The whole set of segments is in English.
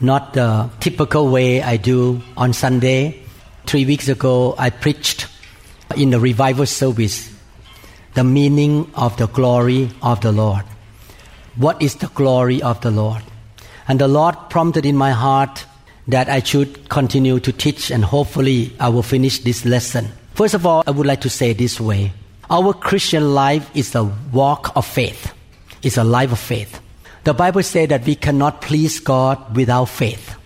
not the typical way I do on Sunday. Three weeks ago, I preached in the revival service the meaning of the glory of the Lord. What is the glory of the Lord? And the Lord prompted in my heart that I should continue to teach, and hopefully, I will finish this lesson. First of all, I would like to say this way Our Christian life is a walk of faith, it's a life of faith. The Bible says that we cannot please God without faith.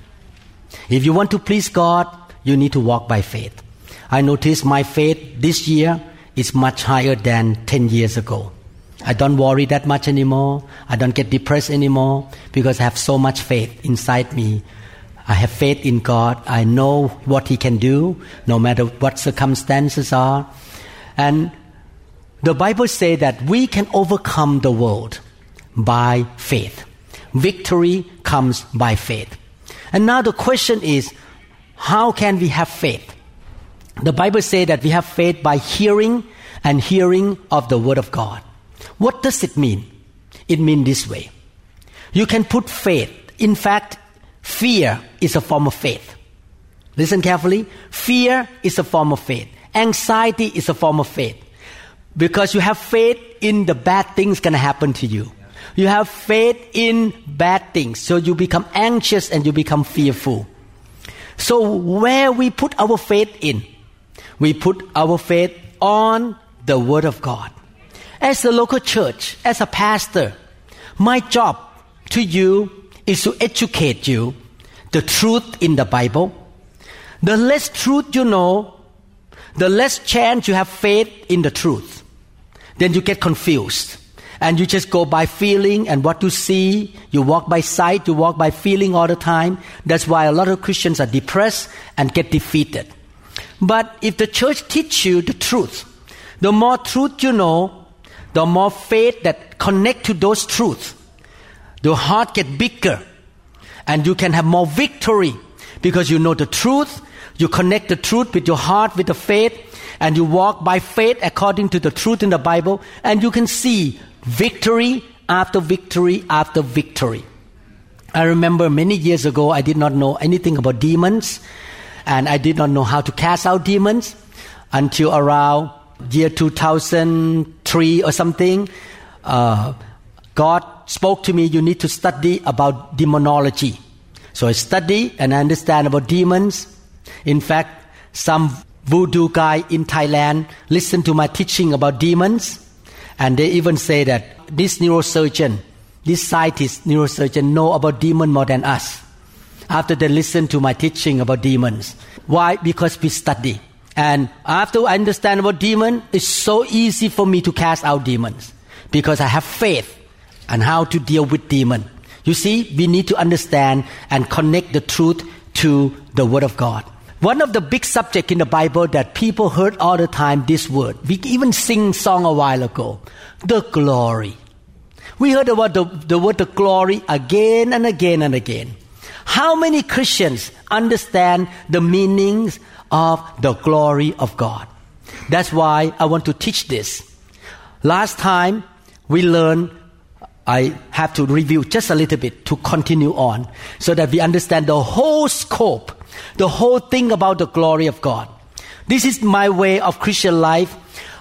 If you want to please God, you need to walk by faith. I notice my faith this year is much higher than 10 years ago. I don't worry that much anymore. I don't get depressed anymore because I have so much faith inside me. I have faith in God. I know what He can do no matter what circumstances are. And the Bible says that we can overcome the world by faith. Victory comes by faith. And now the question is, how can we have faith? The Bible says that we have faith by hearing and hearing of the Word of God. What does it mean? It means this way. You can put faith. In fact, fear is a form of faith. Listen carefully. Fear is a form of faith. Anxiety is a form of faith. Because you have faith in the bad things gonna happen to you. You have faith in bad things, so you become anxious and you become fearful. So where we put our faith in, we put our faith on the Word of God. As a local church, as a pastor, my job to you is to educate you the truth in the Bible. The less truth you know, the less chance you have faith in the truth. Then you get confused and you just go by feeling and what you see. You walk by sight, you walk by feeling all the time. That's why a lot of Christians are depressed and get defeated. But if the church teach you the truth, the more truth you know, the more faith that connect to those truths, the heart get bigger and you can have more victory because you know the truth, you connect the truth with your heart, with the faith, and you walk by faith according to the truth in the Bible, and you can see victory after victory after victory. I remember many years ago, I did not know anything about demons, and I did not know how to cast out demons until around year 2003 or something. Uh, God spoke to me, you need to study about demonology. So I study and I understand about demons. In fact, some voodoo guy in Thailand listened to my teaching about demons and they even say that this neurosurgeon, this scientist, neurosurgeon know about demon more than us. After they listen to my teaching about demons. Why? Because we study. And after I understand about demon, it's so easy for me to cast out demons. Because I have faith and how to deal with demon. You see, we need to understand and connect the truth to the Word of God. One of the big subjects in the Bible that people heard all the time, this word. We even sing song a while ago. The glory. We heard about the, the word the glory again and again and again. How many Christians understand the meanings of the glory of God? That's why I want to teach this. Last time we learned I have to review just a little bit to continue on so that we understand the whole scope the whole thing about the glory of God. This is my way of Christian life.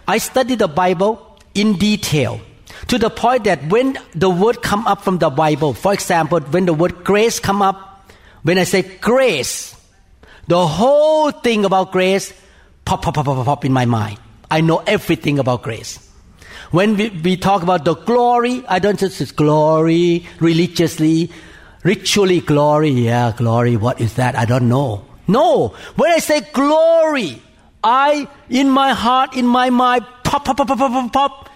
I study the Bible in detail to the point that when the word come up from the Bible, for example, when the word grace come up, when I say grace, the whole thing about grace pop, pop, pop, pop, pop in my mind. I know everything about grace. When we, we talk about the glory, I don't just glory religiously, ritually glory. Yeah, glory. What is that? I don't know. No. When I say glory, I, in my heart, in my mind, pop, pop, pop, pop, pop, pop, pop.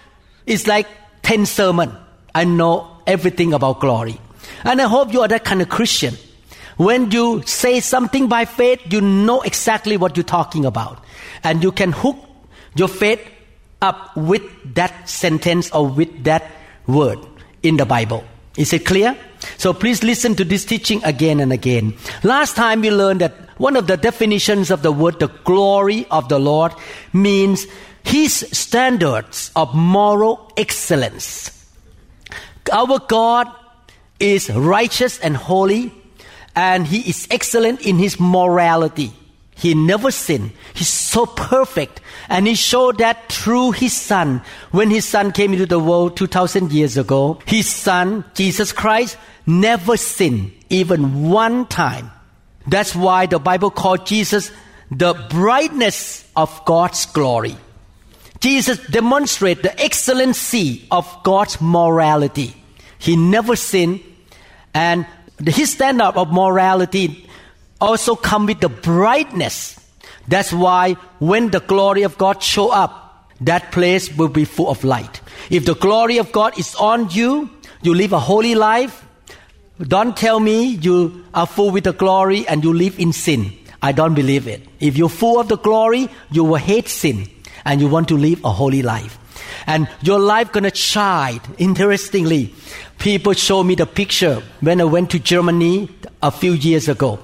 It's like 10 sermon. I know everything about glory. And I hope you are that kind of Christian. When you say something by faith, you know exactly what you're talking about. And you can hook your faith up with that sentence or with that word in the Bible. Is it clear? So please listen to this teaching again and again. Last time we learned that one of the definitions of the word, the glory of the Lord, means His standards of moral excellence. Our God is righteous and holy, and He is excellent in His morality. He never sinned. He's so perfect. And He showed that through His Son. When His Son came into the world 2,000 years ago, His Son, Jesus Christ, never sinned even one time. That's why the Bible called Jesus the brightness of God's glory. Jesus demonstrated the excellency of God's morality. He never sinned, and his standard of morality also come with the brightness. That's why when the glory of God show up, that place will be full of light. If the glory of God is on you, you live a holy life. Don't tell me you are full with the glory and you live in sin. I don't believe it. If you're full of the glory, you will hate sin and you want to live a holy life. And your life gonna shine. Interestingly, people show me the picture when I went to Germany a few years ago.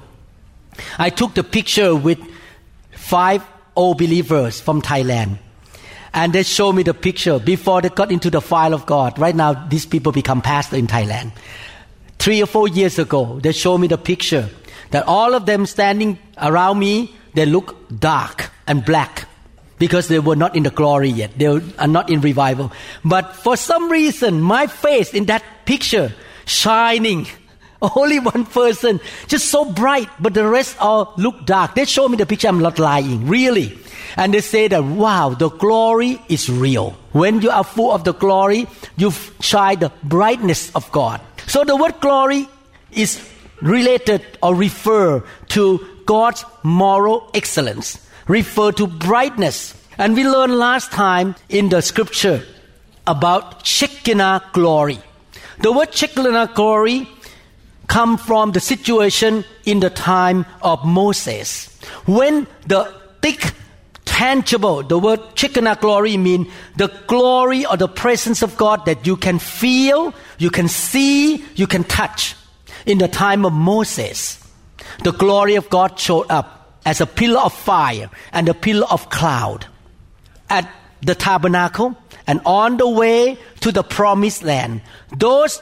I took the picture with five old believers from Thailand. And they show me the picture before they got into the fire of God. Right now, these people become pastor in Thailand. Three or four years ago, they show me the picture that all of them standing around me, they look dark and black because they were not in the glory yet. They are not in revival. But for some reason, my face in that picture shining. Only one person, just so bright, but the rest all look dark. They show me the picture, I'm not lying, really. And they say that, wow, the glory is real. When you are full of the glory, you shine the brightness of God. So the word glory is related or refer to God's moral excellence, refer to brightness. And we learned last time in the scripture about Shekinah glory. The word Shekinah glory come from the situation in the time of Moses. When the thick, tangible, the word Shekinah glory mean the glory or the presence of God that you can feel, you can see, you can touch. In the time of Moses, the glory of God showed up as a pillar of fire and a pillar of cloud at the tabernacle and on the way to the promised land. Those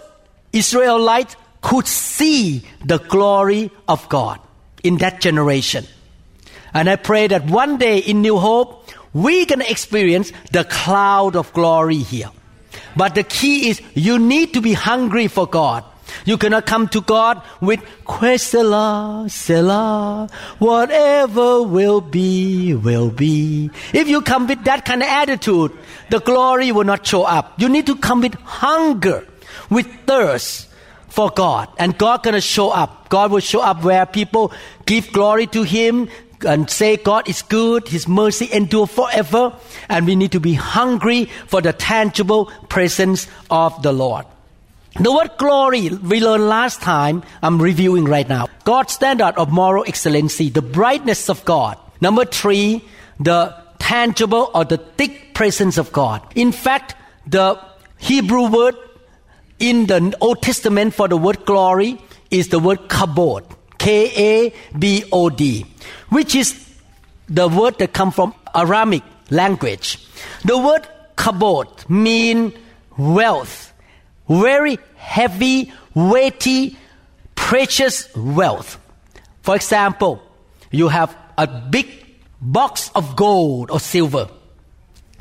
Israelites could see the glory of God in that generation. And I pray that one day in New Hope, we can experience the cloud of glory here. But the key is you need to be hungry for God. You cannot come to God with Quesela, Selah, whatever will be, will be. If you come with that kind of attitude, the glory will not show up. You need to come with hunger, with thirst for God. And God gonna show up. God will show up where people give glory to Him and say God is good, His mercy endure forever. And we need to be hungry for the tangible presence of the Lord. The word glory we learned last time, I'm reviewing right now. God's standard of moral excellency, the brightness of God. Number three, the tangible or the thick presence of God. In fact, the Hebrew word in the Old Testament for the word glory is the word kabod. K A B O D, which is the word that comes from Aramaic language. The word kabod mean wealth very heavy, weighty, precious wealth. For example, you have a big box of gold or silver,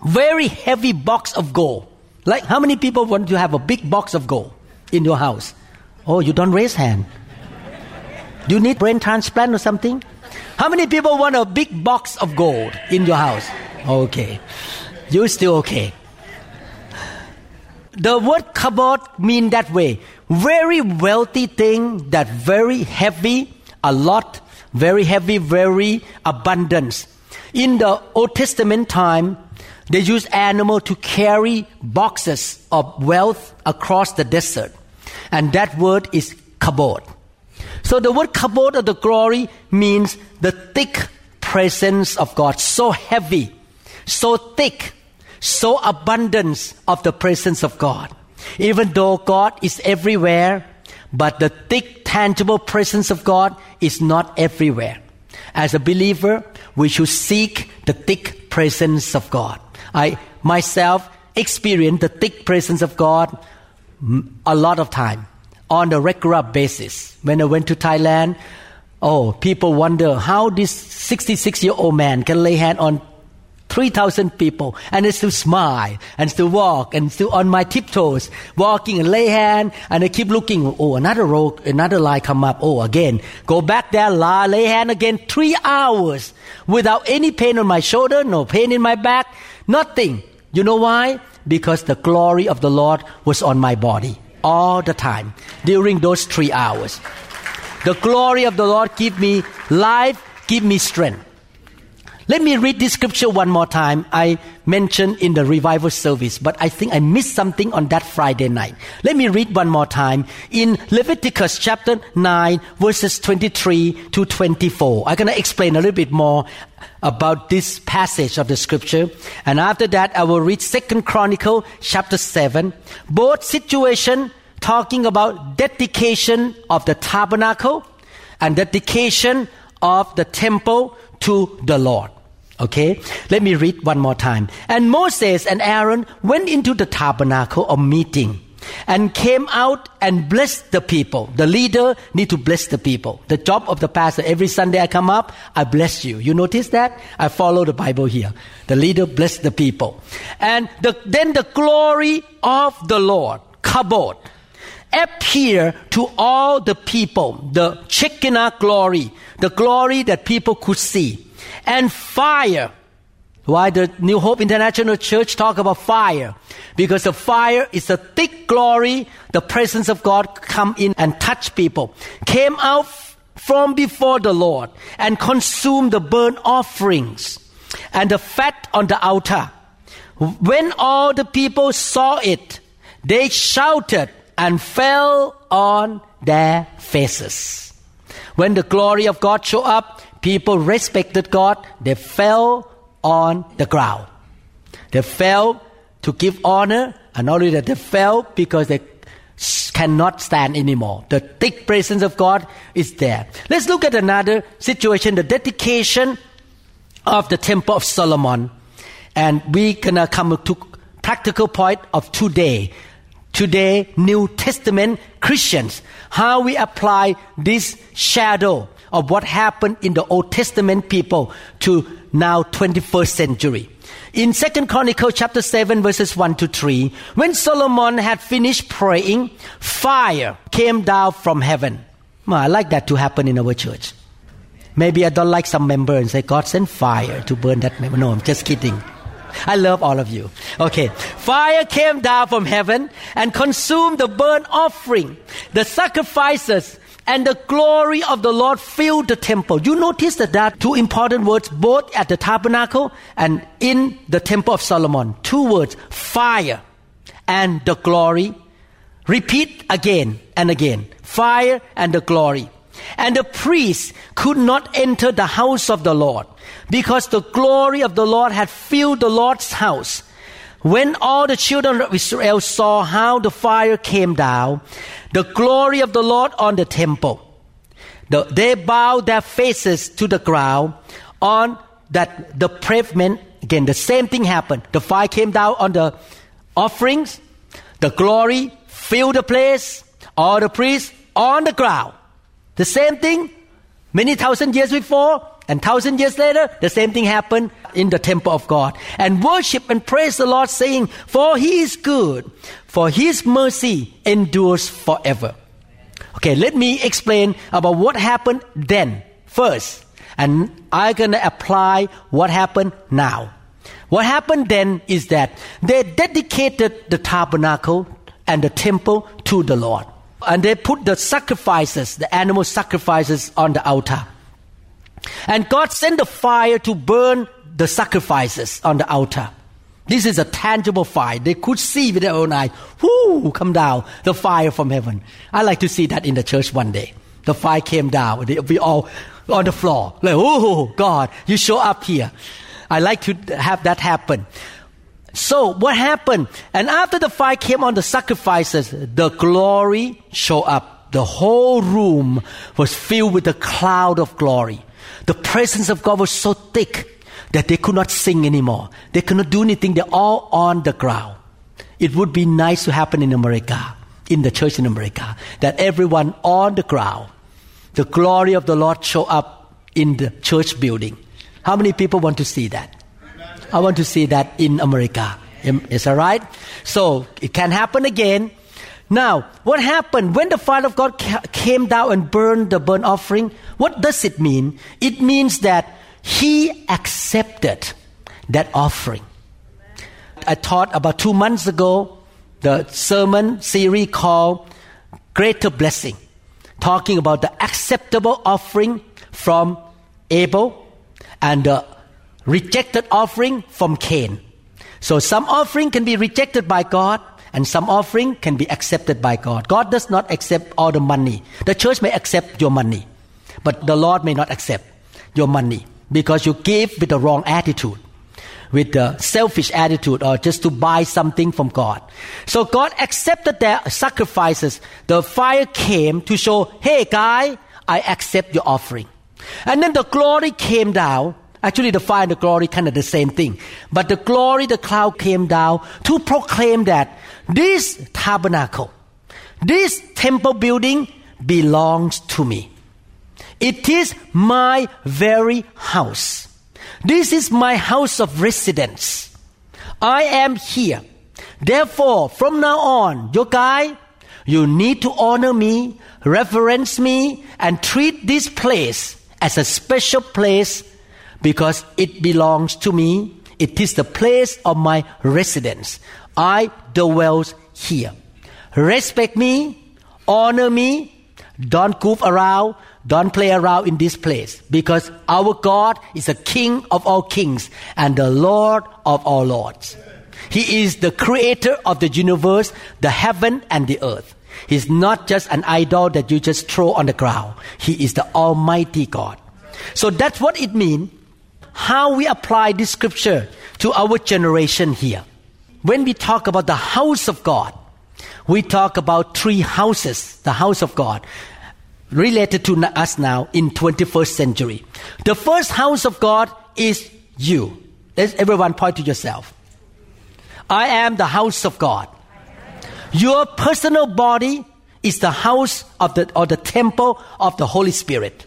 very heavy box of gold. Like how many people want to have a big box of gold in your house? Oh, you don't raise hand. Do you need brain transplant or something? How many people want a big box of gold in your house? Okay. You're still okay. The word kabod mean that way. Very wealthy thing that very heavy, a lot, very heavy, very abundance. In the Old Testament time, they used animal to carry boxes of wealth across the desert. And that word is kabod. So the word kabod of the glory means the thick presence of God, so heavy, so thick, so abundance of the presence of God. Even though God is everywhere, but the thick, tangible presence of God is not everywhere. As a believer, we should seek the thick presence of God. I myself experience the thick presence of God a lot of time on a regular basis. When I went to Thailand, oh, people wonder how this 66 year old man can lay hand on 3,000 people and still smile and still walk and still on my tiptoes, walking and lay hand and I keep looking. Oh, another row, another line come up. Oh, again, go back there, lie, lay hand again, three hours without any pain on my shoulder, no pain in my back, nothing. You know why? Because the glory of the Lord was on my body all the time during those three hours. The glory of the Lord give me life, give me strength. Let me read this scripture one more time. I mentioned in the revival service, but I think I missed something on that Friday night. Let me read one more time in Leviticus chapter 9, verses 23 to 24. I'm going to explain a little bit more about this passage of the scripture. And after that, I will read Second Chronicle chapter 7. Both situation talking about dedication of the tabernacle and dedication of the temple to the Lord. Okay, let me read one more time. And Moses and Aaron went into the tabernacle of meeting and came out and blessed the people. The leader need to bless the people. The job of the pastor, every Sunday I come up, I bless you. You notice that? I follow the Bible here. The leader bless the people. And the, then the glory of the Lord, kabod, appear to all the people, the Shekinah glory, the glory that people could see and fire. Why the New Hope International Church talk about fire? Because the fire is a thick glory. The presence of God come in and touch people. Came out from before the Lord and consumed the burnt offerings and the fat on the altar. When all the people saw it, they shouted and fell on their faces. When the glory of God show up, people respected God, they fell on the ground. They fell to give honor, and not only that, they fell because they cannot stand anymore. The thick presence of God is there. Let's look at another situation the dedication of the Temple of Solomon. And we're gonna uh, come to practical point of today. Today, New Testament Christians, how we apply this shadow of what happened in the Old Testament people to now 21st century. In Second Chronicle chapter 7 verses 1 to 3, when Solomon had finished praying, fire came down from heaven. Well, I like that to happen in our church. Maybe I don't like some member and say, God send fire to burn that member. No, I'm just kidding. I love all of you. Okay. Fire came down from heaven and consumed the burnt offering, the sacrifices, and the glory of the Lord filled the temple. You notice that there are two important words both at the tabernacle and in the temple of Solomon. Two words, fire and the glory. Repeat again and again. Fire and the glory. And the priests could not enter the house of the Lord because the glory of the Lord had filled the Lord's house. When all the children of Israel saw how the fire came down, the glory of the Lord on the temple, the, they bowed their faces to the ground on that the pavement. Again, the same thing happened. The fire came down on the offerings, the glory filled the place, all the priests on the ground. The same thing many thousand years before, and thousand years later, the same thing happened in the temple of God. And worship and praise the Lord, saying, For he is good, for his mercy endures forever. Okay, let me explain about what happened then first. And I'm gonna apply what happened now. What happened then is that they dedicated the tabernacle and the temple to the Lord. And they put the sacrifices, the animal sacrifices on the altar. And God sent the fire to burn the sacrifices on the altar. This is a tangible fire. They could see with their own eyes. Whoo, come down, the fire from heaven. I like to see that in the church one day. The fire came down. We all on the floor. Like, oh, God, you show up here. I like to have that happen. So what happened? And after the fire came on the sacrifices, the glory showed up. The whole room was filled with a cloud of glory. The presence of God was so thick that they could not sing anymore. They could not do anything. They're all on the ground. It would be nice to happen in America, in the church in America, that everyone on the ground, the glory of the Lord show up in the church building. How many people want to see that? I want to see that in America. Is that right? So it can happen again. Now, what happened when the fire of God came down and burned the burnt offering? What does it mean? It means that He accepted that offering. I taught about two months ago the sermon series called Greater Blessing, talking about the acceptable offering from Abel and the rejected offering from Cain. So some offering can be rejected by God and some offering can be accepted by God. God does not accept all the money. The church may accept your money, but the Lord may not accept your money because you give with the wrong attitude, with the selfish attitude or just to buy something from God. So God accepted their sacrifices. The fire came to show, hey guy, I accept your offering. And then the glory came down Actually, the fire and the glory kind of the same thing. But the glory, the cloud came down to proclaim that this tabernacle, this temple building belongs to me. It is my very house. This is my house of residence. I am here. Therefore, from now on, your guy, you need to honor me, reverence me, and treat this place as a special place because it belongs to me. It is the place of my residence. I dwell here. Respect me, honor me, don't goof around, don't play around in this place because our God is the King of all kings and the Lord of all lords. He is the creator of the universe, the heaven and the earth. He's not just an idol that you just throw on the ground. He is the Almighty God. So that's what it means how we apply this scripture to our generation here. When we talk about the house of God, we talk about three houses, the house of God, related to us now in 21st century. The first house of God is you. Let's everyone point to yourself. I am the house of God. Your personal body is the house of the or the temple of the Holy Spirit.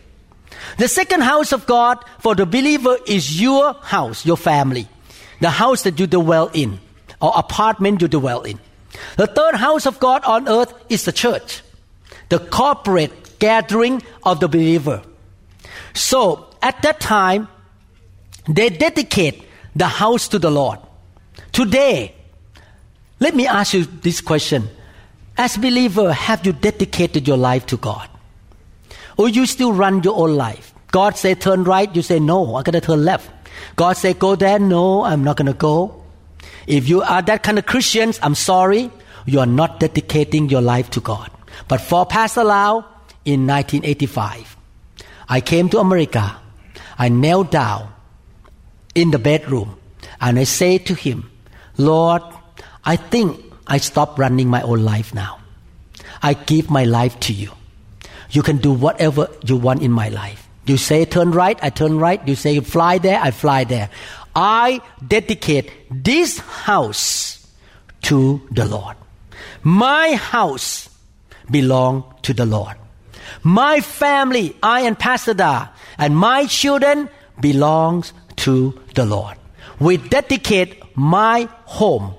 The second house of God for the believer is your house, your family, the house that you dwell in, or apartment you dwell in. The third house of God on earth is the church, the corporate gathering of the believer. So at that time, they dedicate the house to the Lord. Today, let me ask you this question. As believer, have you dedicated your life to God? Or you still run your own life? God say turn right, you say no, I'm gonna turn left. God say go there, no, I'm not gonna go. If you are that kind of Christians, I'm sorry, you are not dedicating your life to God. But for Pastor Lau, in 1985, I came to America. I knelt down in the bedroom and I said to him, Lord, I think I stop running my own life now. I give my life to you. You can do whatever you want in my life. You say turn right, I turn right. You say fly there, I fly there. I dedicate this house to the Lord. My house belong to the Lord. My family, I and Pastor Da, and my children belongs to the Lord. We dedicate my home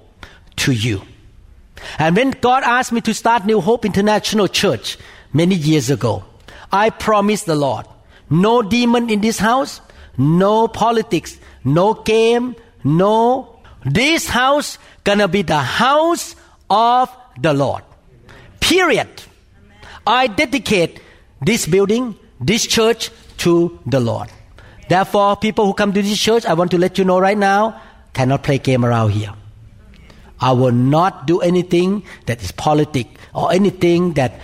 to you. And when God asked me to start New Hope International Church, many years ago. I promised the Lord no demon in this house, no politics, no game, no. This house gonna be the house of the Lord. Period. I dedicate this building, this church to the Lord. Therefore, people who come to this church, I want to let you know right now, cannot play game around here. I will not do anything that is politic or anything that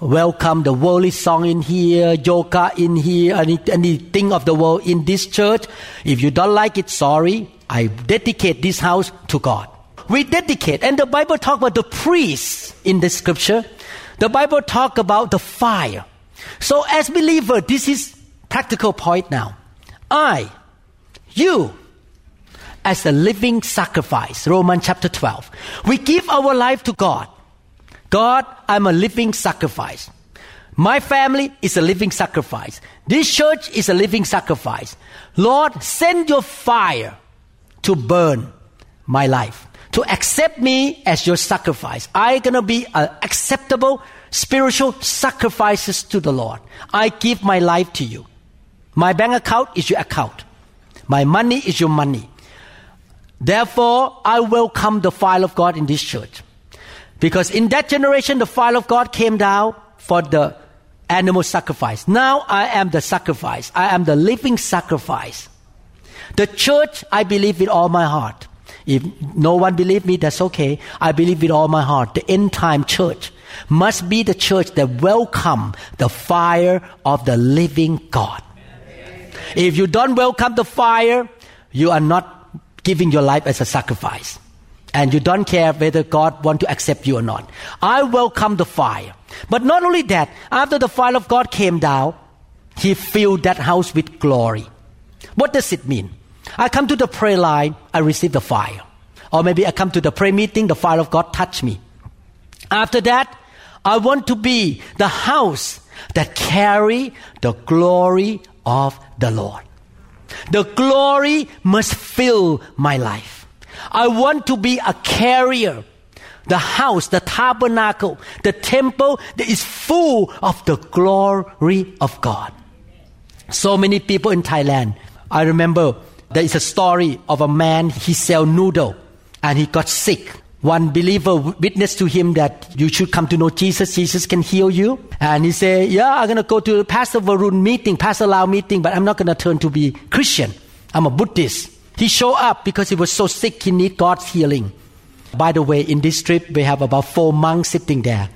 welcome the worldly song in here, yoga in here, any, anything of the world in this church. If you don't like it, sorry. I dedicate this house to God. We dedicate, and the Bible talk about the priests in the scripture. The Bible talk about the fire. So as believer, this is practical point now. I, you, as a living sacrifice, Romans chapter 12. We give our life to God. God, I'm a living sacrifice. My family is a living sacrifice. This church is a living sacrifice. Lord, send your fire to burn my life, to accept me as your sacrifice. I'm gonna be an acceptable spiritual sacrifices to the Lord. I give my life to you. My bank account is your account. My money is your money. Therefore, I welcome the fire of God in this church. Because in that generation, the fire of God came down for the animal sacrifice. Now I am the sacrifice. I am the living sacrifice. The church, I believe with all my heart. If no one believe me, that's okay. I believe with all my heart. The end time church must be the church that welcome the fire of the living God. If you don't welcome the fire, you are not giving your life as a sacrifice. And you don't care whether God want to accept you or not. I welcome the fire. But not only that, after the fire of God came down, He filled that house with glory. What does it mean? I come to the prayer line, I receive the fire. Or maybe I come to the prayer meeting, the fire of God touch me. After that, I want to be the house that carry the glory of the Lord. The glory must fill my life. I want to be a carrier. The house, the tabernacle, the temple that is full of the glory of God. So many people in Thailand. I remember there is a story of a man, he sell noodle and he got sick. One believer witnessed to him that you should come to know Jesus. Jesus can heal you. And he said, yeah, I'm going to go to the Pastor Varun meeting, Pastor Lau meeting, but I'm not going to turn to be Christian. I'm a Buddhist. He showed up because he was so sick, he need God's healing. By the way, in this trip, we have about four monks sitting there.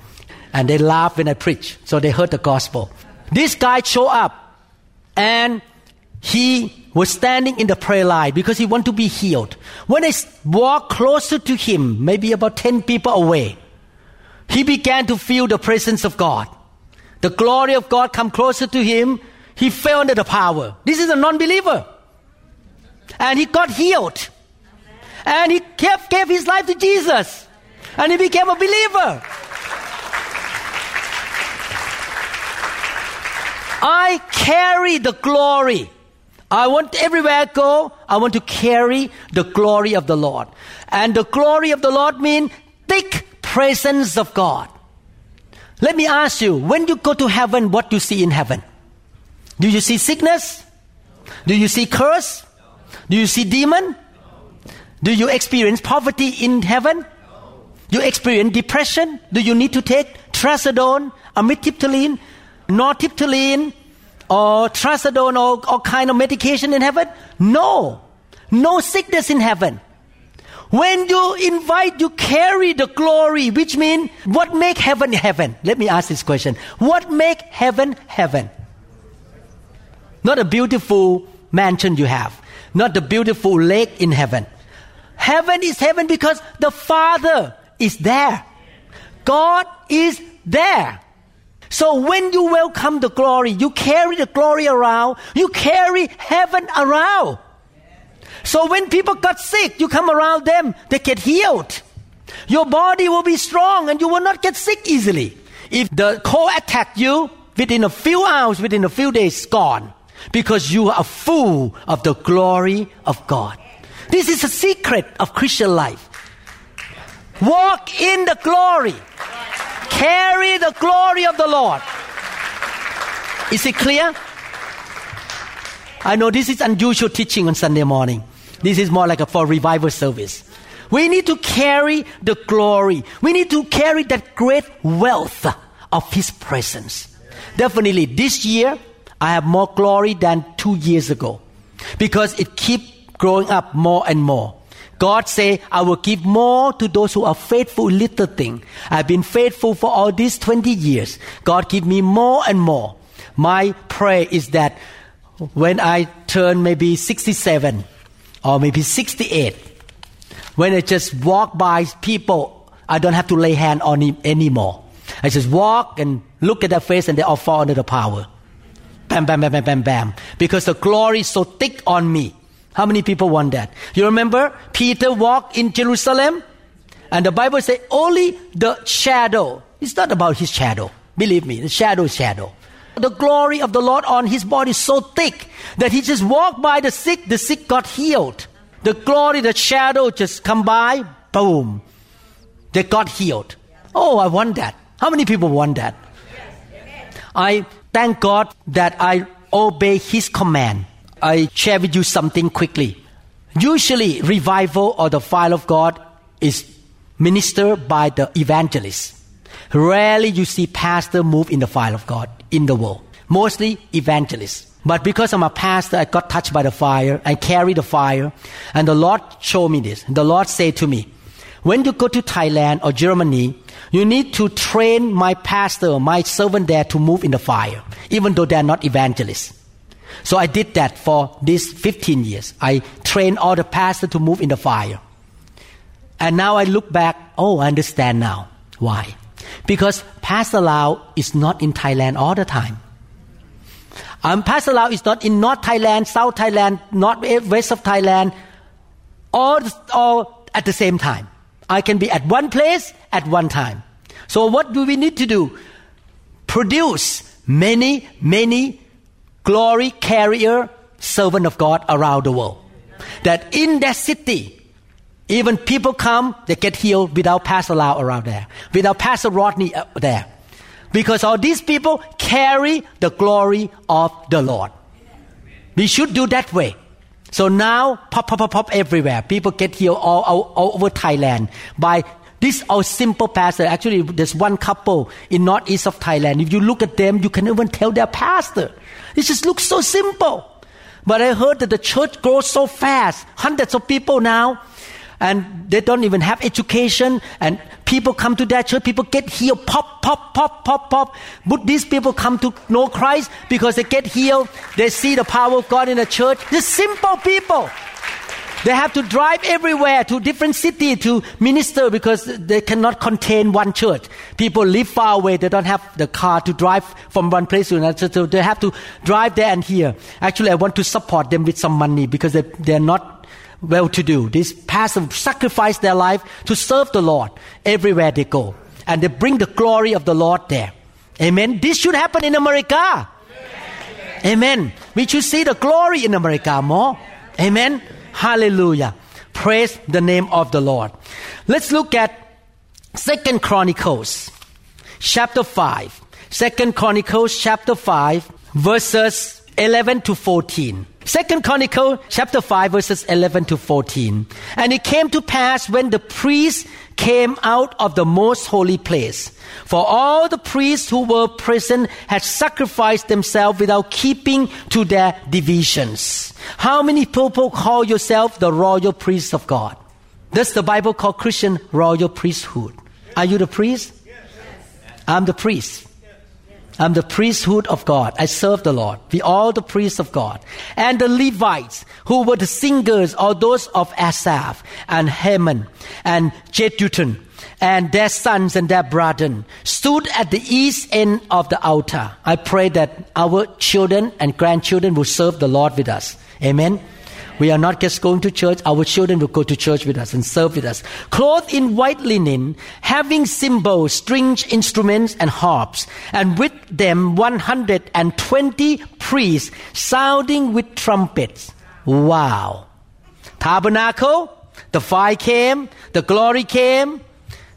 And they laugh when I preach. So they heard the gospel. This guy showed up and he was standing in the prayer line because he wanted to be healed. When I walked closer to him, maybe about 10 people away, he began to feel the presence of God. The glory of God come closer to him. He fell under the power. This is a non-believer. And he got healed. And he kept, gave his life to Jesus. And he became a believer. I carry the glory I want everywhere I go, I want to carry the glory of the Lord. And the glory of the Lord means thick presence of God. Let me ask you, when you go to heaven, what do you see in heaven? Do you see sickness? Do you see curse? Do you see demon? Do you experience poverty in heaven? Do you experience depression? Do you need to take trazodone, amitriptyline, nortriptyline, or trazodone or, or kind of medication in heaven? No. No sickness in heaven. When you invite, you carry the glory, which means what make heaven heaven? Let me ask this question. What make heaven heaven? Not a beautiful mansion you have. Not the beautiful lake in heaven. Heaven is heaven because the Father is there. God is there. So when you welcome the glory, you carry the glory around, you carry heaven around. So when people got sick, you come around them, they get healed. Your body will be strong and you will not get sick easily. If the cold attack you, within a few hours, within a few days, gone. Because you are full of the glory of God. This is a secret of Christian life. Walk in the glory. Carry the glory of the Lord. Is it clear? I know this is unusual teaching on Sunday morning. This is more like a for revival service. We need to carry the glory. We need to carry that great wealth of His presence. Definitely, this year I have more glory than two years ago because it keeps growing up more and more. God say, I will give more to those who are faithful in little thing. I've been faithful for all these 20 years. God give me more and more. My prayer is that when I turn maybe 67 or maybe 68, when I just walk by people, I don't have to lay hand on him anymore. I just walk and look at their face and they all fall under the power. Bam, bam, bam, bam, bam, bam. Because the glory is so thick on me. How many people want that? You remember Peter walked in Jerusalem? And the Bible says only the shadow. It's not about his shadow. Believe me, the shadow is shadow. The glory of the Lord on his body is so thick that he just walked by the sick, the sick got healed. The glory, the shadow just come by, boom. They got healed. Oh, I want that. How many people want that? I thank God that I obey his command. I share with you something quickly. Usually, revival or the fire of God is ministered by the evangelist. Rarely you see pastor move in the fire of God in the world. Mostly evangelists. But because I'm a pastor, I got touched by the fire. I carry the fire. And the Lord showed me this. The Lord said to me, when you go to Thailand or Germany, you need to train my pastor, my servant there to move in the fire, even though they're not evangelists. So I did that for these 15 years. I trained all the pastors to move in the fire. And now I look back, oh, I understand now. Why? Because Pastor Lau is not in Thailand all the time. Um, Pastor Lau is not in North Thailand, South Thailand, North West of Thailand, all, all at the same time. I can be at one place at one time. So what do we need to do? Produce many, many glory carrier servant of God around the world. That in that city, even people come, they get healed without Pastor Lau around there, without Pastor Rodney uh, there. Because all these people carry the glory of the Lord. We should do that way. So now, pop, pop, pop, pop everywhere. People get healed all, all, all over Thailand by this our simple pastor. Actually, there's one couple in northeast of Thailand. If you look at them, you can even tell they're pastor. It just looks so simple. But I heard that the church grows so fast. Hundreds of people now and they don't even have education and people come to that church people get healed. Pop pop pop pop pop. But these people come to know christ because they get healed. They see the power of god in the church. These simple people they have to drive everywhere to different city to minister because they cannot contain one church. People live far away. They don't have the car to drive from one place to another. So they have to drive there and here. Actually, I want to support them with some money because they, they're not well to do. These pastors sacrifice their life to serve the Lord everywhere they go. And they bring the glory of the Lord there. Amen. This should happen in America. Amen. We should see the glory in America more. Amen. Hallelujah. Praise the name of the Lord. Let's look at Second Chronicles chapter 5. Second Chronicles chapter 5 verses 11 to 14. Second Chronicle chapter 5 verses 11 to 14. And it came to pass when the priests came out of the most holy place. For all the priests who were present had sacrificed themselves without keeping to their divisions. How many people call yourself the royal priest of God? Does the Bible call Christian royal priesthood? Are you the priest? Yes. I'm the priest. I'm the priesthood of God. I serve the Lord. We all the priests of God. And the Levites, who were the singers, or those of Asaph and Heman and Jeduthun, and their sons and their brethren, stood at the east end of the altar. I pray that our children and grandchildren will serve the Lord with us. Amen. We are not just going to church, our children will go to church with us and serve with us. Clothed in white linen, having cymbals, stringed instruments, and harps, and with them 120 priests sounding with trumpets. Wow. Tabernacle, the fire came, the glory came,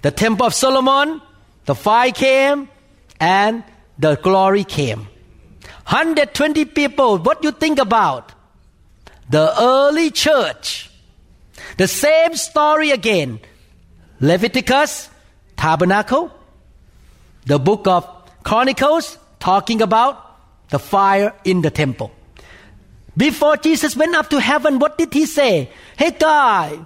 the temple of Solomon, the fire came, and the glory came. 120 people, what do you think about? The early church. The same story again. Leviticus, tabernacle, the book of Chronicles, talking about the fire in the temple. Before Jesus went up to heaven, what did he say? Hey, guy,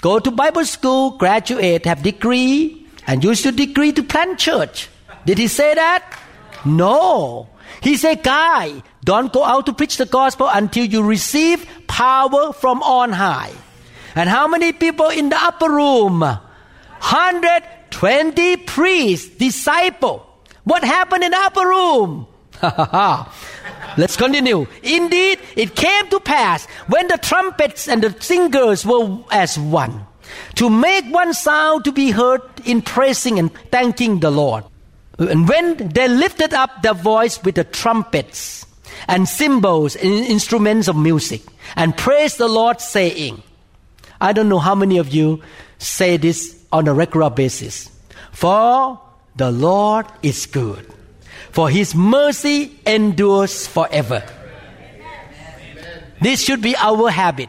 go to Bible school, graduate, have degree, and use your degree to plant church. Did he say that? No. He said, guy, don't go out to preach the gospel until you receive power from on high. And how many people in the upper room? 120 priests, disciple. What happened in the upper room? Let's continue. Indeed, it came to pass when the trumpets and the singers were as one to make one sound to be heard in praising and thanking the Lord. And when they lifted up their voice with the trumpets and cymbals and instruments of music and praise the Lord, saying, I don't know how many of you say this on a regular basis. For the Lord is good, for his mercy endures forever. This should be our habit.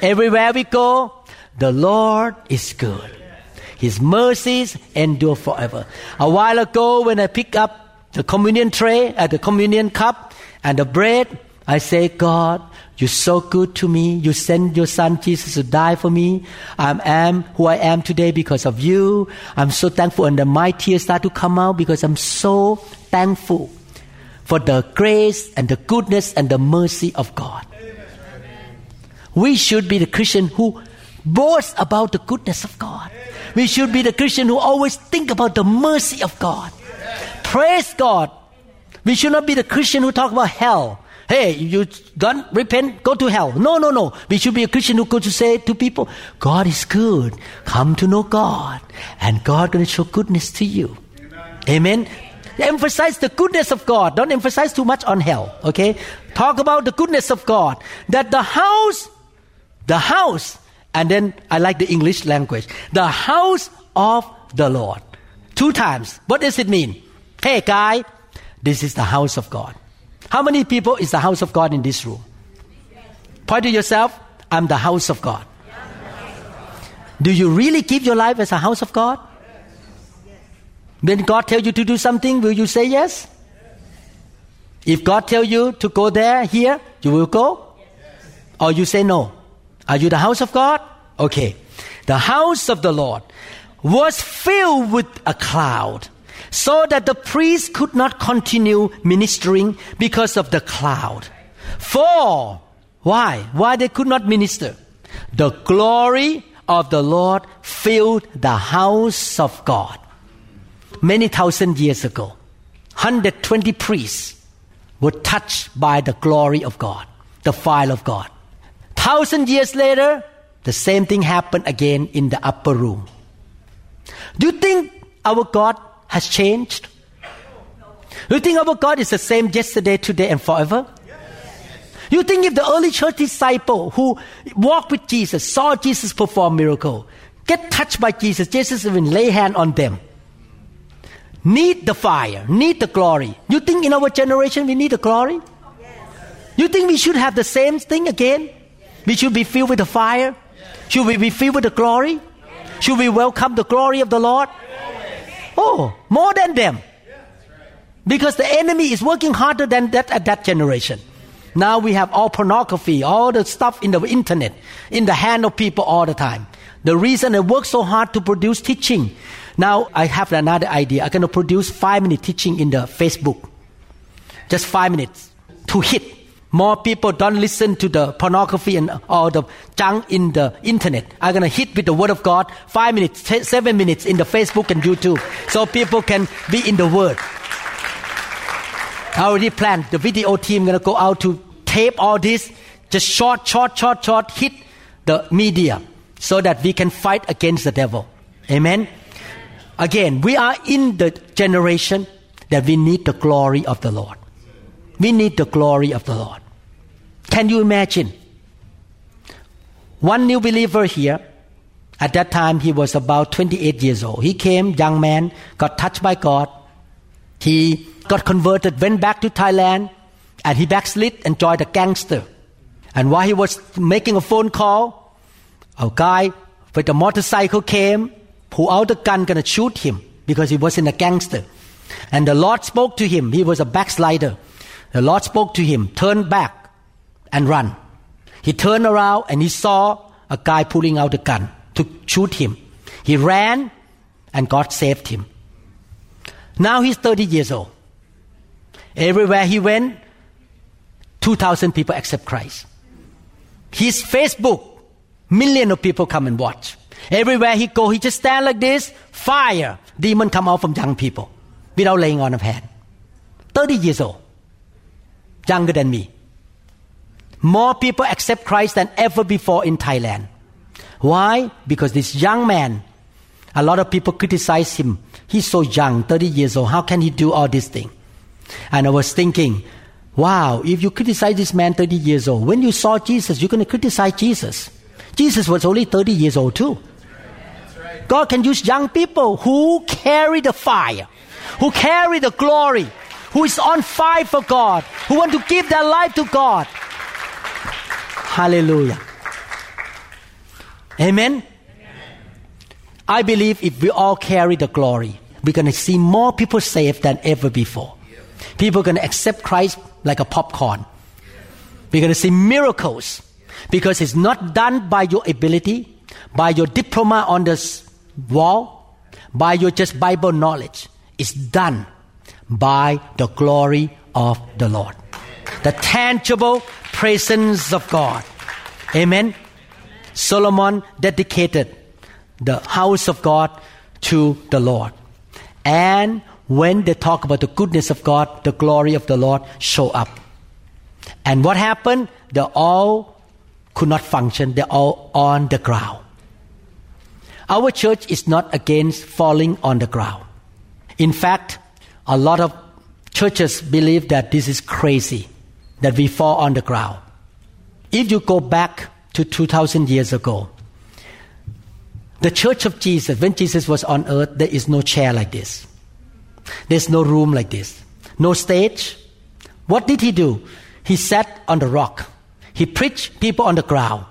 Everywhere we go, the Lord is good. His mercies endure forever. A while ago, when I picked up the communion tray at the communion cup and the bread, I say, God, you're so good to me. You sent your son Jesus to die for me. I am who I am today because of you. I'm so thankful. And my tears start to come out because I'm so thankful for the grace and the goodness and the mercy of God. We should be the Christian who boasts about the goodness of God. We should be the Christian who always think about the mercy of God. Praise God. We should not be the Christian who talk about hell. Hey, you don't repent, go to hell. No, no, no. We should be a Christian who go to say to people, God is good. Come to know God. And God gonna show goodness to you. Amen. Amen. Emphasize the goodness of God. Don't emphasize too much on hell. Okay? Talk about the goodness of God. That the house, the house and then I like the English language. The house of the Lord. Two times. What does it mean? Hey, guy, this is the house of God. How many people is the house of God in this room? Point to yourself. I'm the house of God. Do you really keep your life as a house of God? When God tells you to do something, will you say yes? If God tells you to go there, here, you will go? Or you say no? Are you the house of God? Okay. The house of the Lord was filled with a cloud so that the priest could not continue ministering because of the cloud. For, why? Why they could not minister? The glory of the Lord filled the house of God. Many thousand years ago, 120 priests were touched by the glory of God, the fire of God. Thousand years later, the same thing happened again in the upper room. Do you think our God has changed? You think our God is the same yesterday, today, and forever? You think if the early church disciple who walked with Jesus, saw Jesus perform miracle, get touched by Jesus, Jesus even lay hand on them, need the fire, need the glory. You think in our generation we need the glory? You think we should have the same thing again? We should be filled with the fire. Should we be filled with the glory? Should we welcome the glory of the Lord? Oh, more than them. Because the enemy is working harder than that at that generation. Now we have all pornography, all the stuff in the internet, in the hand of people all the time. The reason they work so hard to produce teaching. Now I have another idea. I'm going to produce five minute teaching in the Facebook. Just five minutes to hit more people don't listen to the pornography and all the junk in the internet. I'm gonna hit with the word of God five minutes, seven minutes in the Facebook and YouTube, so people can be in the word. I already planned. The video team gonna go out to tape all this, just short, short, short, short, hit the media, so that we can fight against the devil. Amen. Again, we are in the generation that we need the glory of the Lord. We need the glory of the Lord. Can you imagine? One new believer here, at that time he was about 28 years old. He came, young man, got touched by God. He got converted, went back to Thailand, and he backslid and joined a gangster. And while he was making a phone call, a guy with a motorcycle came, pulled out a gun, gonna shoot him because he was in a gangster. And the Lord spoke to him. He was a backslider. The Lord spoke to him, turn back and run. He turned around and he saw a guy pulling out a gun. to shoot him. He ran and God saved him. Now he's 30 years old. Everywhere he went, 2,000 people accept Christ. His Facebook, million of people come and watch. Everywhere he go, he just stand like this, fire, demon come out from young people without laying on of hand. 30 years old, younger than me. More people accept Christ than ever before in Thailand. Why? Because this young man, a lot of people criticize him. He's so young, 30 years old. How can he do all this thing? And I was thinking, wow, if you criticize this man 30 years old, when you saw Jesus, you're going to criticize Jesus. Jesus was only 30 years old too. God can use young people who carry the fire, who carry the glory, who is on fire for God, who want to give their life to God. Hallelujah. Amen. I believe if we all carry the glory, we're going to see more people saved than ever before. People are going to accept Christ like a popcorn. We're going to see miracles because it's not done by your ability, by your diploma on the wall, by your just Bible knowledge. It's done by the glory of the Lord. The tangible presence of God. Amen. Solomon dedicated the house of God to the Lord. And when they talk about the goodness of God, the glory of the Lord show up. And what happened? They all could not function. They're all on the ground. Our church is not against falling on the ground. In fact, a lot of churches believe that this is crazy, that we fall on the ground. If you go back to 2,000 years ago, the church of Jesus, when Jesus was on earth, there is no chair like this. There's no room like this. No stage. What did he do? He sat on the rock. He preached people on the ground.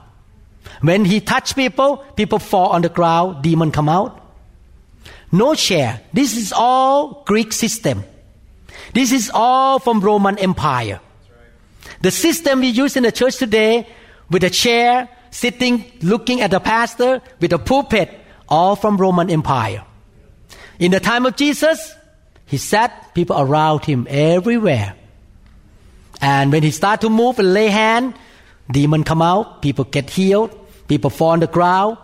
When he touched people, people fall on the ground, demon come out. No chair. This is all Greek system. This is all from Roman Empire. The system we use in the church today with a chair, sitting, looking at the pastor with a pulpit, all from Roman Empire. In the time of Jesus, he sat people around him everywhere. And when he started to move and lay hand, demon come out, people get healed, people fall on the ground,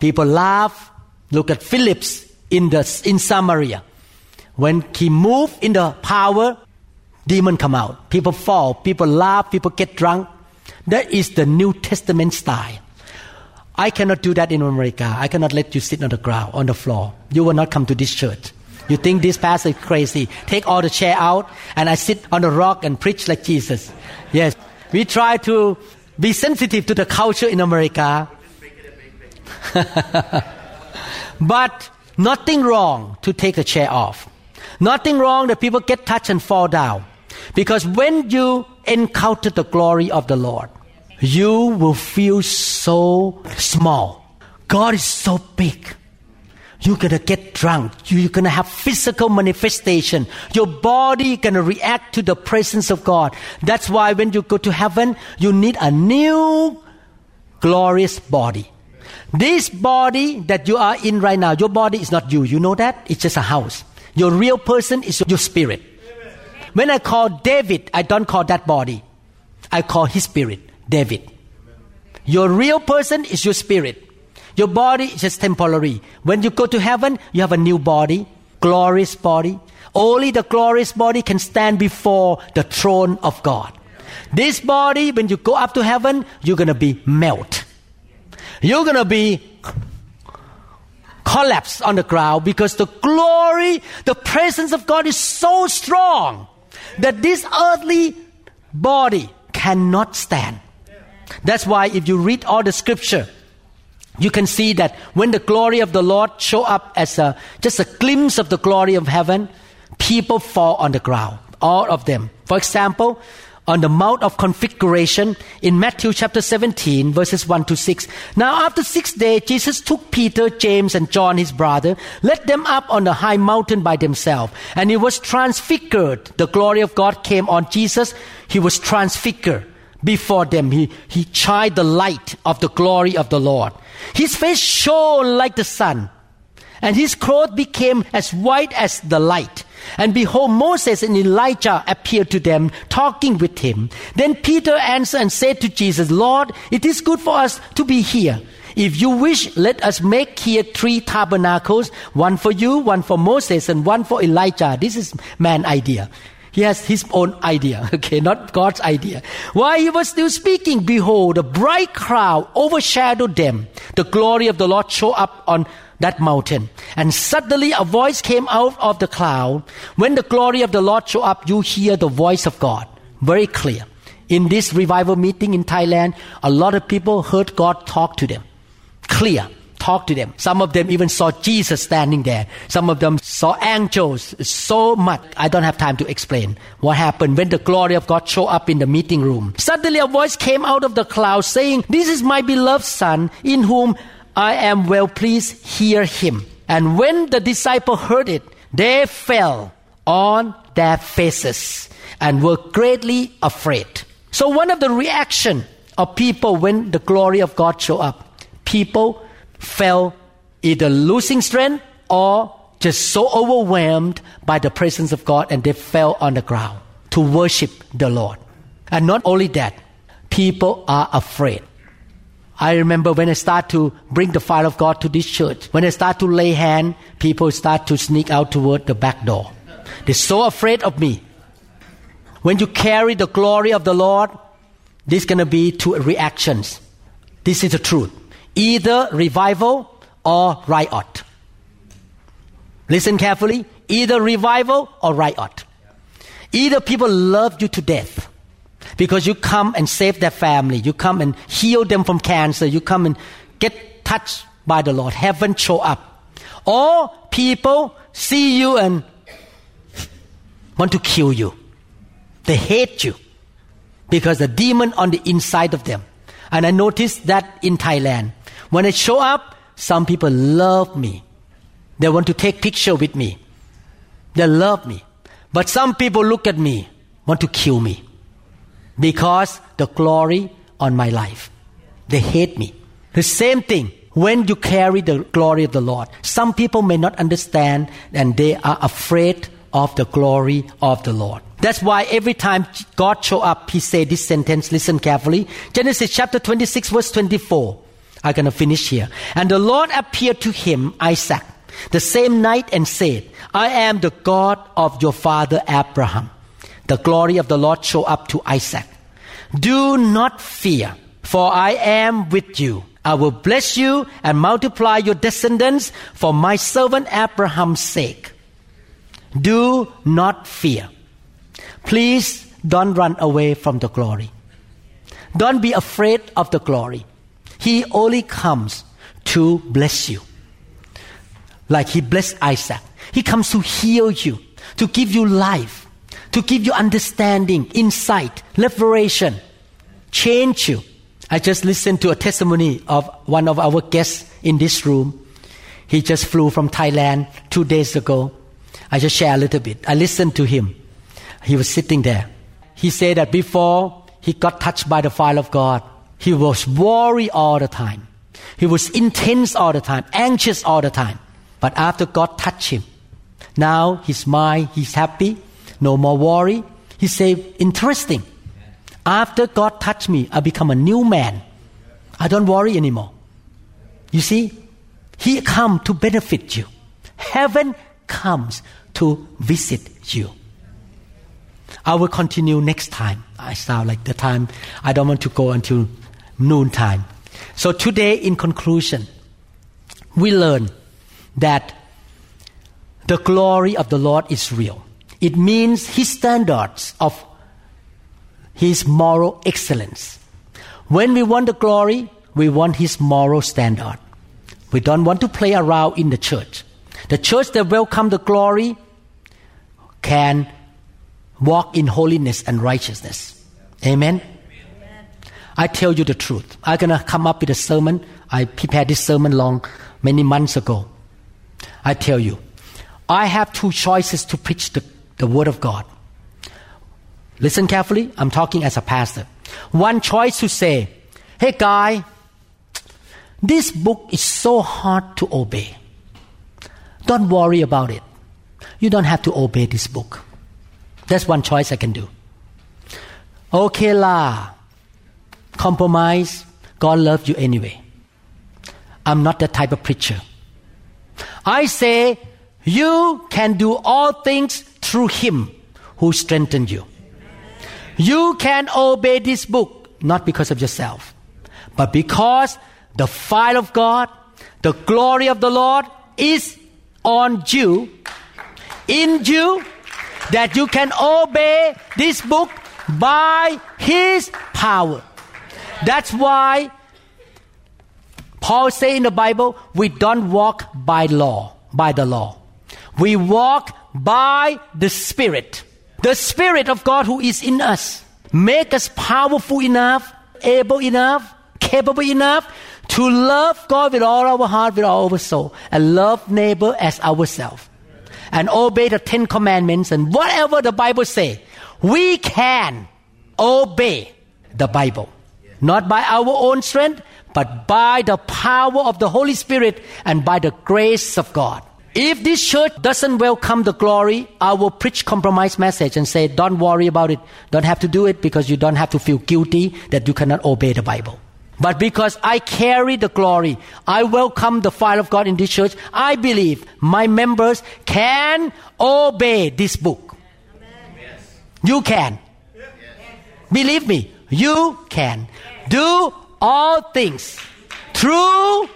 people laugh. Look at Phillips in the in Samaria. Ah, when he moved in the power, demon come out. People fall, people laugh, people get drunk. That is the New Testament style. I cannot do that in America. I cannot let you sit on the ground, on the floor. You will not come to this church. You think this pastor is crazy. Take all the chair out and I sit on the rock and preach like Jesus. Yes. We try to be sensitive to the culture in America. but nothing wrong to take the chair off. Nothing wrong that people get touched and fall down. Because when you encounter the glory of the Lord, you will feel so small. God is so big. You're gonna get drunk. You're gonna have physical manifestation. Your body gonna react to the presence of God. That's why when you go to heaven, you need a new glorious body. This body that you are in right now, your body is not you. You know that? It's just a house. Your real person is your spirit. When I call David, I don't call that body. I call his spirit, David. Your real person is your spirit. Your body is just temporary. When you go to heaven, you have a new body, glorious body. Only the glorious body can stand before the throne of God. This body, when you go up to heaven, you're gonna be melt. You're gonna be collapse on the ground because the glory, the presence of God is so strong that this earthly body cannot stand. That's why if you read all the scripture, you can see that when the glory of the Lord show up as a, just a glimpse of the glory of heaven, people fall on the ground. All of them. For example, on the Mount of Configuration in Matthew chapter 17, verses 1 to 6. Now, after six days, Jesus took Peter, James, and John, his brother, led them up on the high mountain by themselves, and he was transfigured. The glory of God came on Jesus. He was transfigured before them. He, he shined the light of the glory of the Lord. His face shone like the sun, and his clothes became as white as the light. And behold, Moses and Elijah appeared to them, talking with him. Then Peter answered and said to Jesus, Lord, it is good for us to be here. If you wish, let us make here three tabernacles, one for you, one for Moses, and one for Elijah. This is man idea. He has his own idea, okay, not God's idea. While he was still speaking, behold, a bright cloud overshadowed them. The glory of the Lord showed up on that mountain. And suddenly a voice came out of the cloud. When the glory of the Lord show up, you hear the voice of God. Very clear. In this revival meeting in Thailand, a lot of people heard God talk to them. Clear. Talk to them. Some of them even saw Jesus standing there. Some of them saw angels. So much. I don't have time to explain what happened when the glory of God showed up in the meeting room. Suddenly a voice came out of the cloud saying, This is my beloved son in whom I am well pleased, hear him. And when the disciple heard it, they fell on their faces and were greatly afraid. So one of the reaction of people when the glory of God show up, people fell either losing strength or just so overwhelmed by the presence of God and they fell on the ground to worship the Lord. And not only that, people are afraid. I remember when I start to bring the fire of God to this church, when I start to lay hand, people start to sneak out toward the back door. They're so afraid of me. When you carry the glory of the Lord, there's going to be two reactions. This is the truth. Either revival or riot. Listen carefully. Either revival or riot. Either people love you to death because you come and save their family. You come and heal them from cancer. You come and get touched by the Lord. Heaven show up. Or people see you and want to kill you. They hate you because the demon on the inside of them. And I noticed that in Thailand. When I show up, some people love me. They want to take picture with me. They love me. But some people look at me, want to kill me because the glory on my life. They hate me. The same thing when you carry the glory of the Lord. Some people may not understand and they are afraid of the glory of the Lord. That's why every time God show up, he say this sentence, listen carefully. Genesis chapter 26 verse 24. I'm going to finish here. And the Lord appeared to him, Isaac, the same night and said, I am the God of your father Abraham the glory of the Lord show up to Isaac. Do not fear, for I am with you. I will bless you and multiply your descendants for my servant Abraham's sake. Do not fear. Please don't run away from the glory. Don't be afraid of the glory. He only comes to bless you. Like he blessed Isaac. He comes to heal you, to give you life to give you understanding, insight, liberation, change you. I just listened to a testimony of one of our guests in this room. He just flew from Thailand two days ago. I just share a little bit. I listened to him. He was sitting there. He said that before he got touched by the fire of God, he was worried all the time. He was intense all the time, anxious all the time. But after God touched him, now his mind, he's happy, no more worry. He said, interesting. After God touched me, I become a new man. I don't worry anymore. You see, He come to benefit you. Heaven comes to visit you. I will continue next time. I sound like the time. I don't want to go until noon time. So today, in conclusion, we learn that the glory of the Lord is real. It means his standards of his moral excellence. When we want the glory, we want his moral standard. We don't want to play around in the church. The church that welcome the glory can walk in holiness and righteousness. Amen. Amen. I tell you the truth. I'm gonna come up with a sermon. I prepared this sermon long many months ago. I tell you, I have two choices to preach the the Word of God. Listen carefully. I'm talking as a pastor. One choice to say, hey guy, this book is so hard to obey. Don't worry about it. You don't have to obey this book. That's one choice I can do. Okay lah. Compromise. God loves you anyway. I'm not that type of preacher. I say, you can do all things through Him who strengthened you. You can obey this book not because of yourself, but because the fire of God, the glory of the Lord is on you, in you, that you can obey this book by His power. That's why Paul say in the Bible, we don't walk by law, by the law. We walk by the Spirit. The Spirit of God who is in us make us powerful enough, able enough, capable enough to love God with all our heart, with all our soul, and love neighbor as ourselves. And obey the Ten Commandments and whatever the Bible say, we can obey the Bible. Not by our own strength, but by the power of the Holy Spirit and by the grace of God. If this church doesn't welcome the glory, I will preach compromise message and say, don't worry about it. Don't have to do it because you don't have to feel guilty that you cannot obey the Bible. But because I carry the glory, I welcome the fire of God in this church. I believe my members can obey this book. You can. Believe me, you can do all things through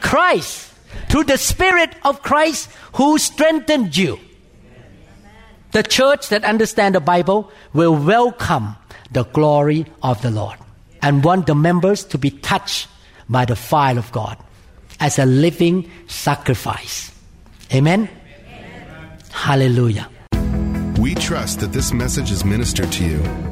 Christ, through the Spirit of Christ who strengthened you. The church that understand the Bible will welcome the glory of the Lord and want the members to be touched by the fire of God as a living sacrifice. Amen. Amen. Hallelujah. We trust that this message is ministered to you.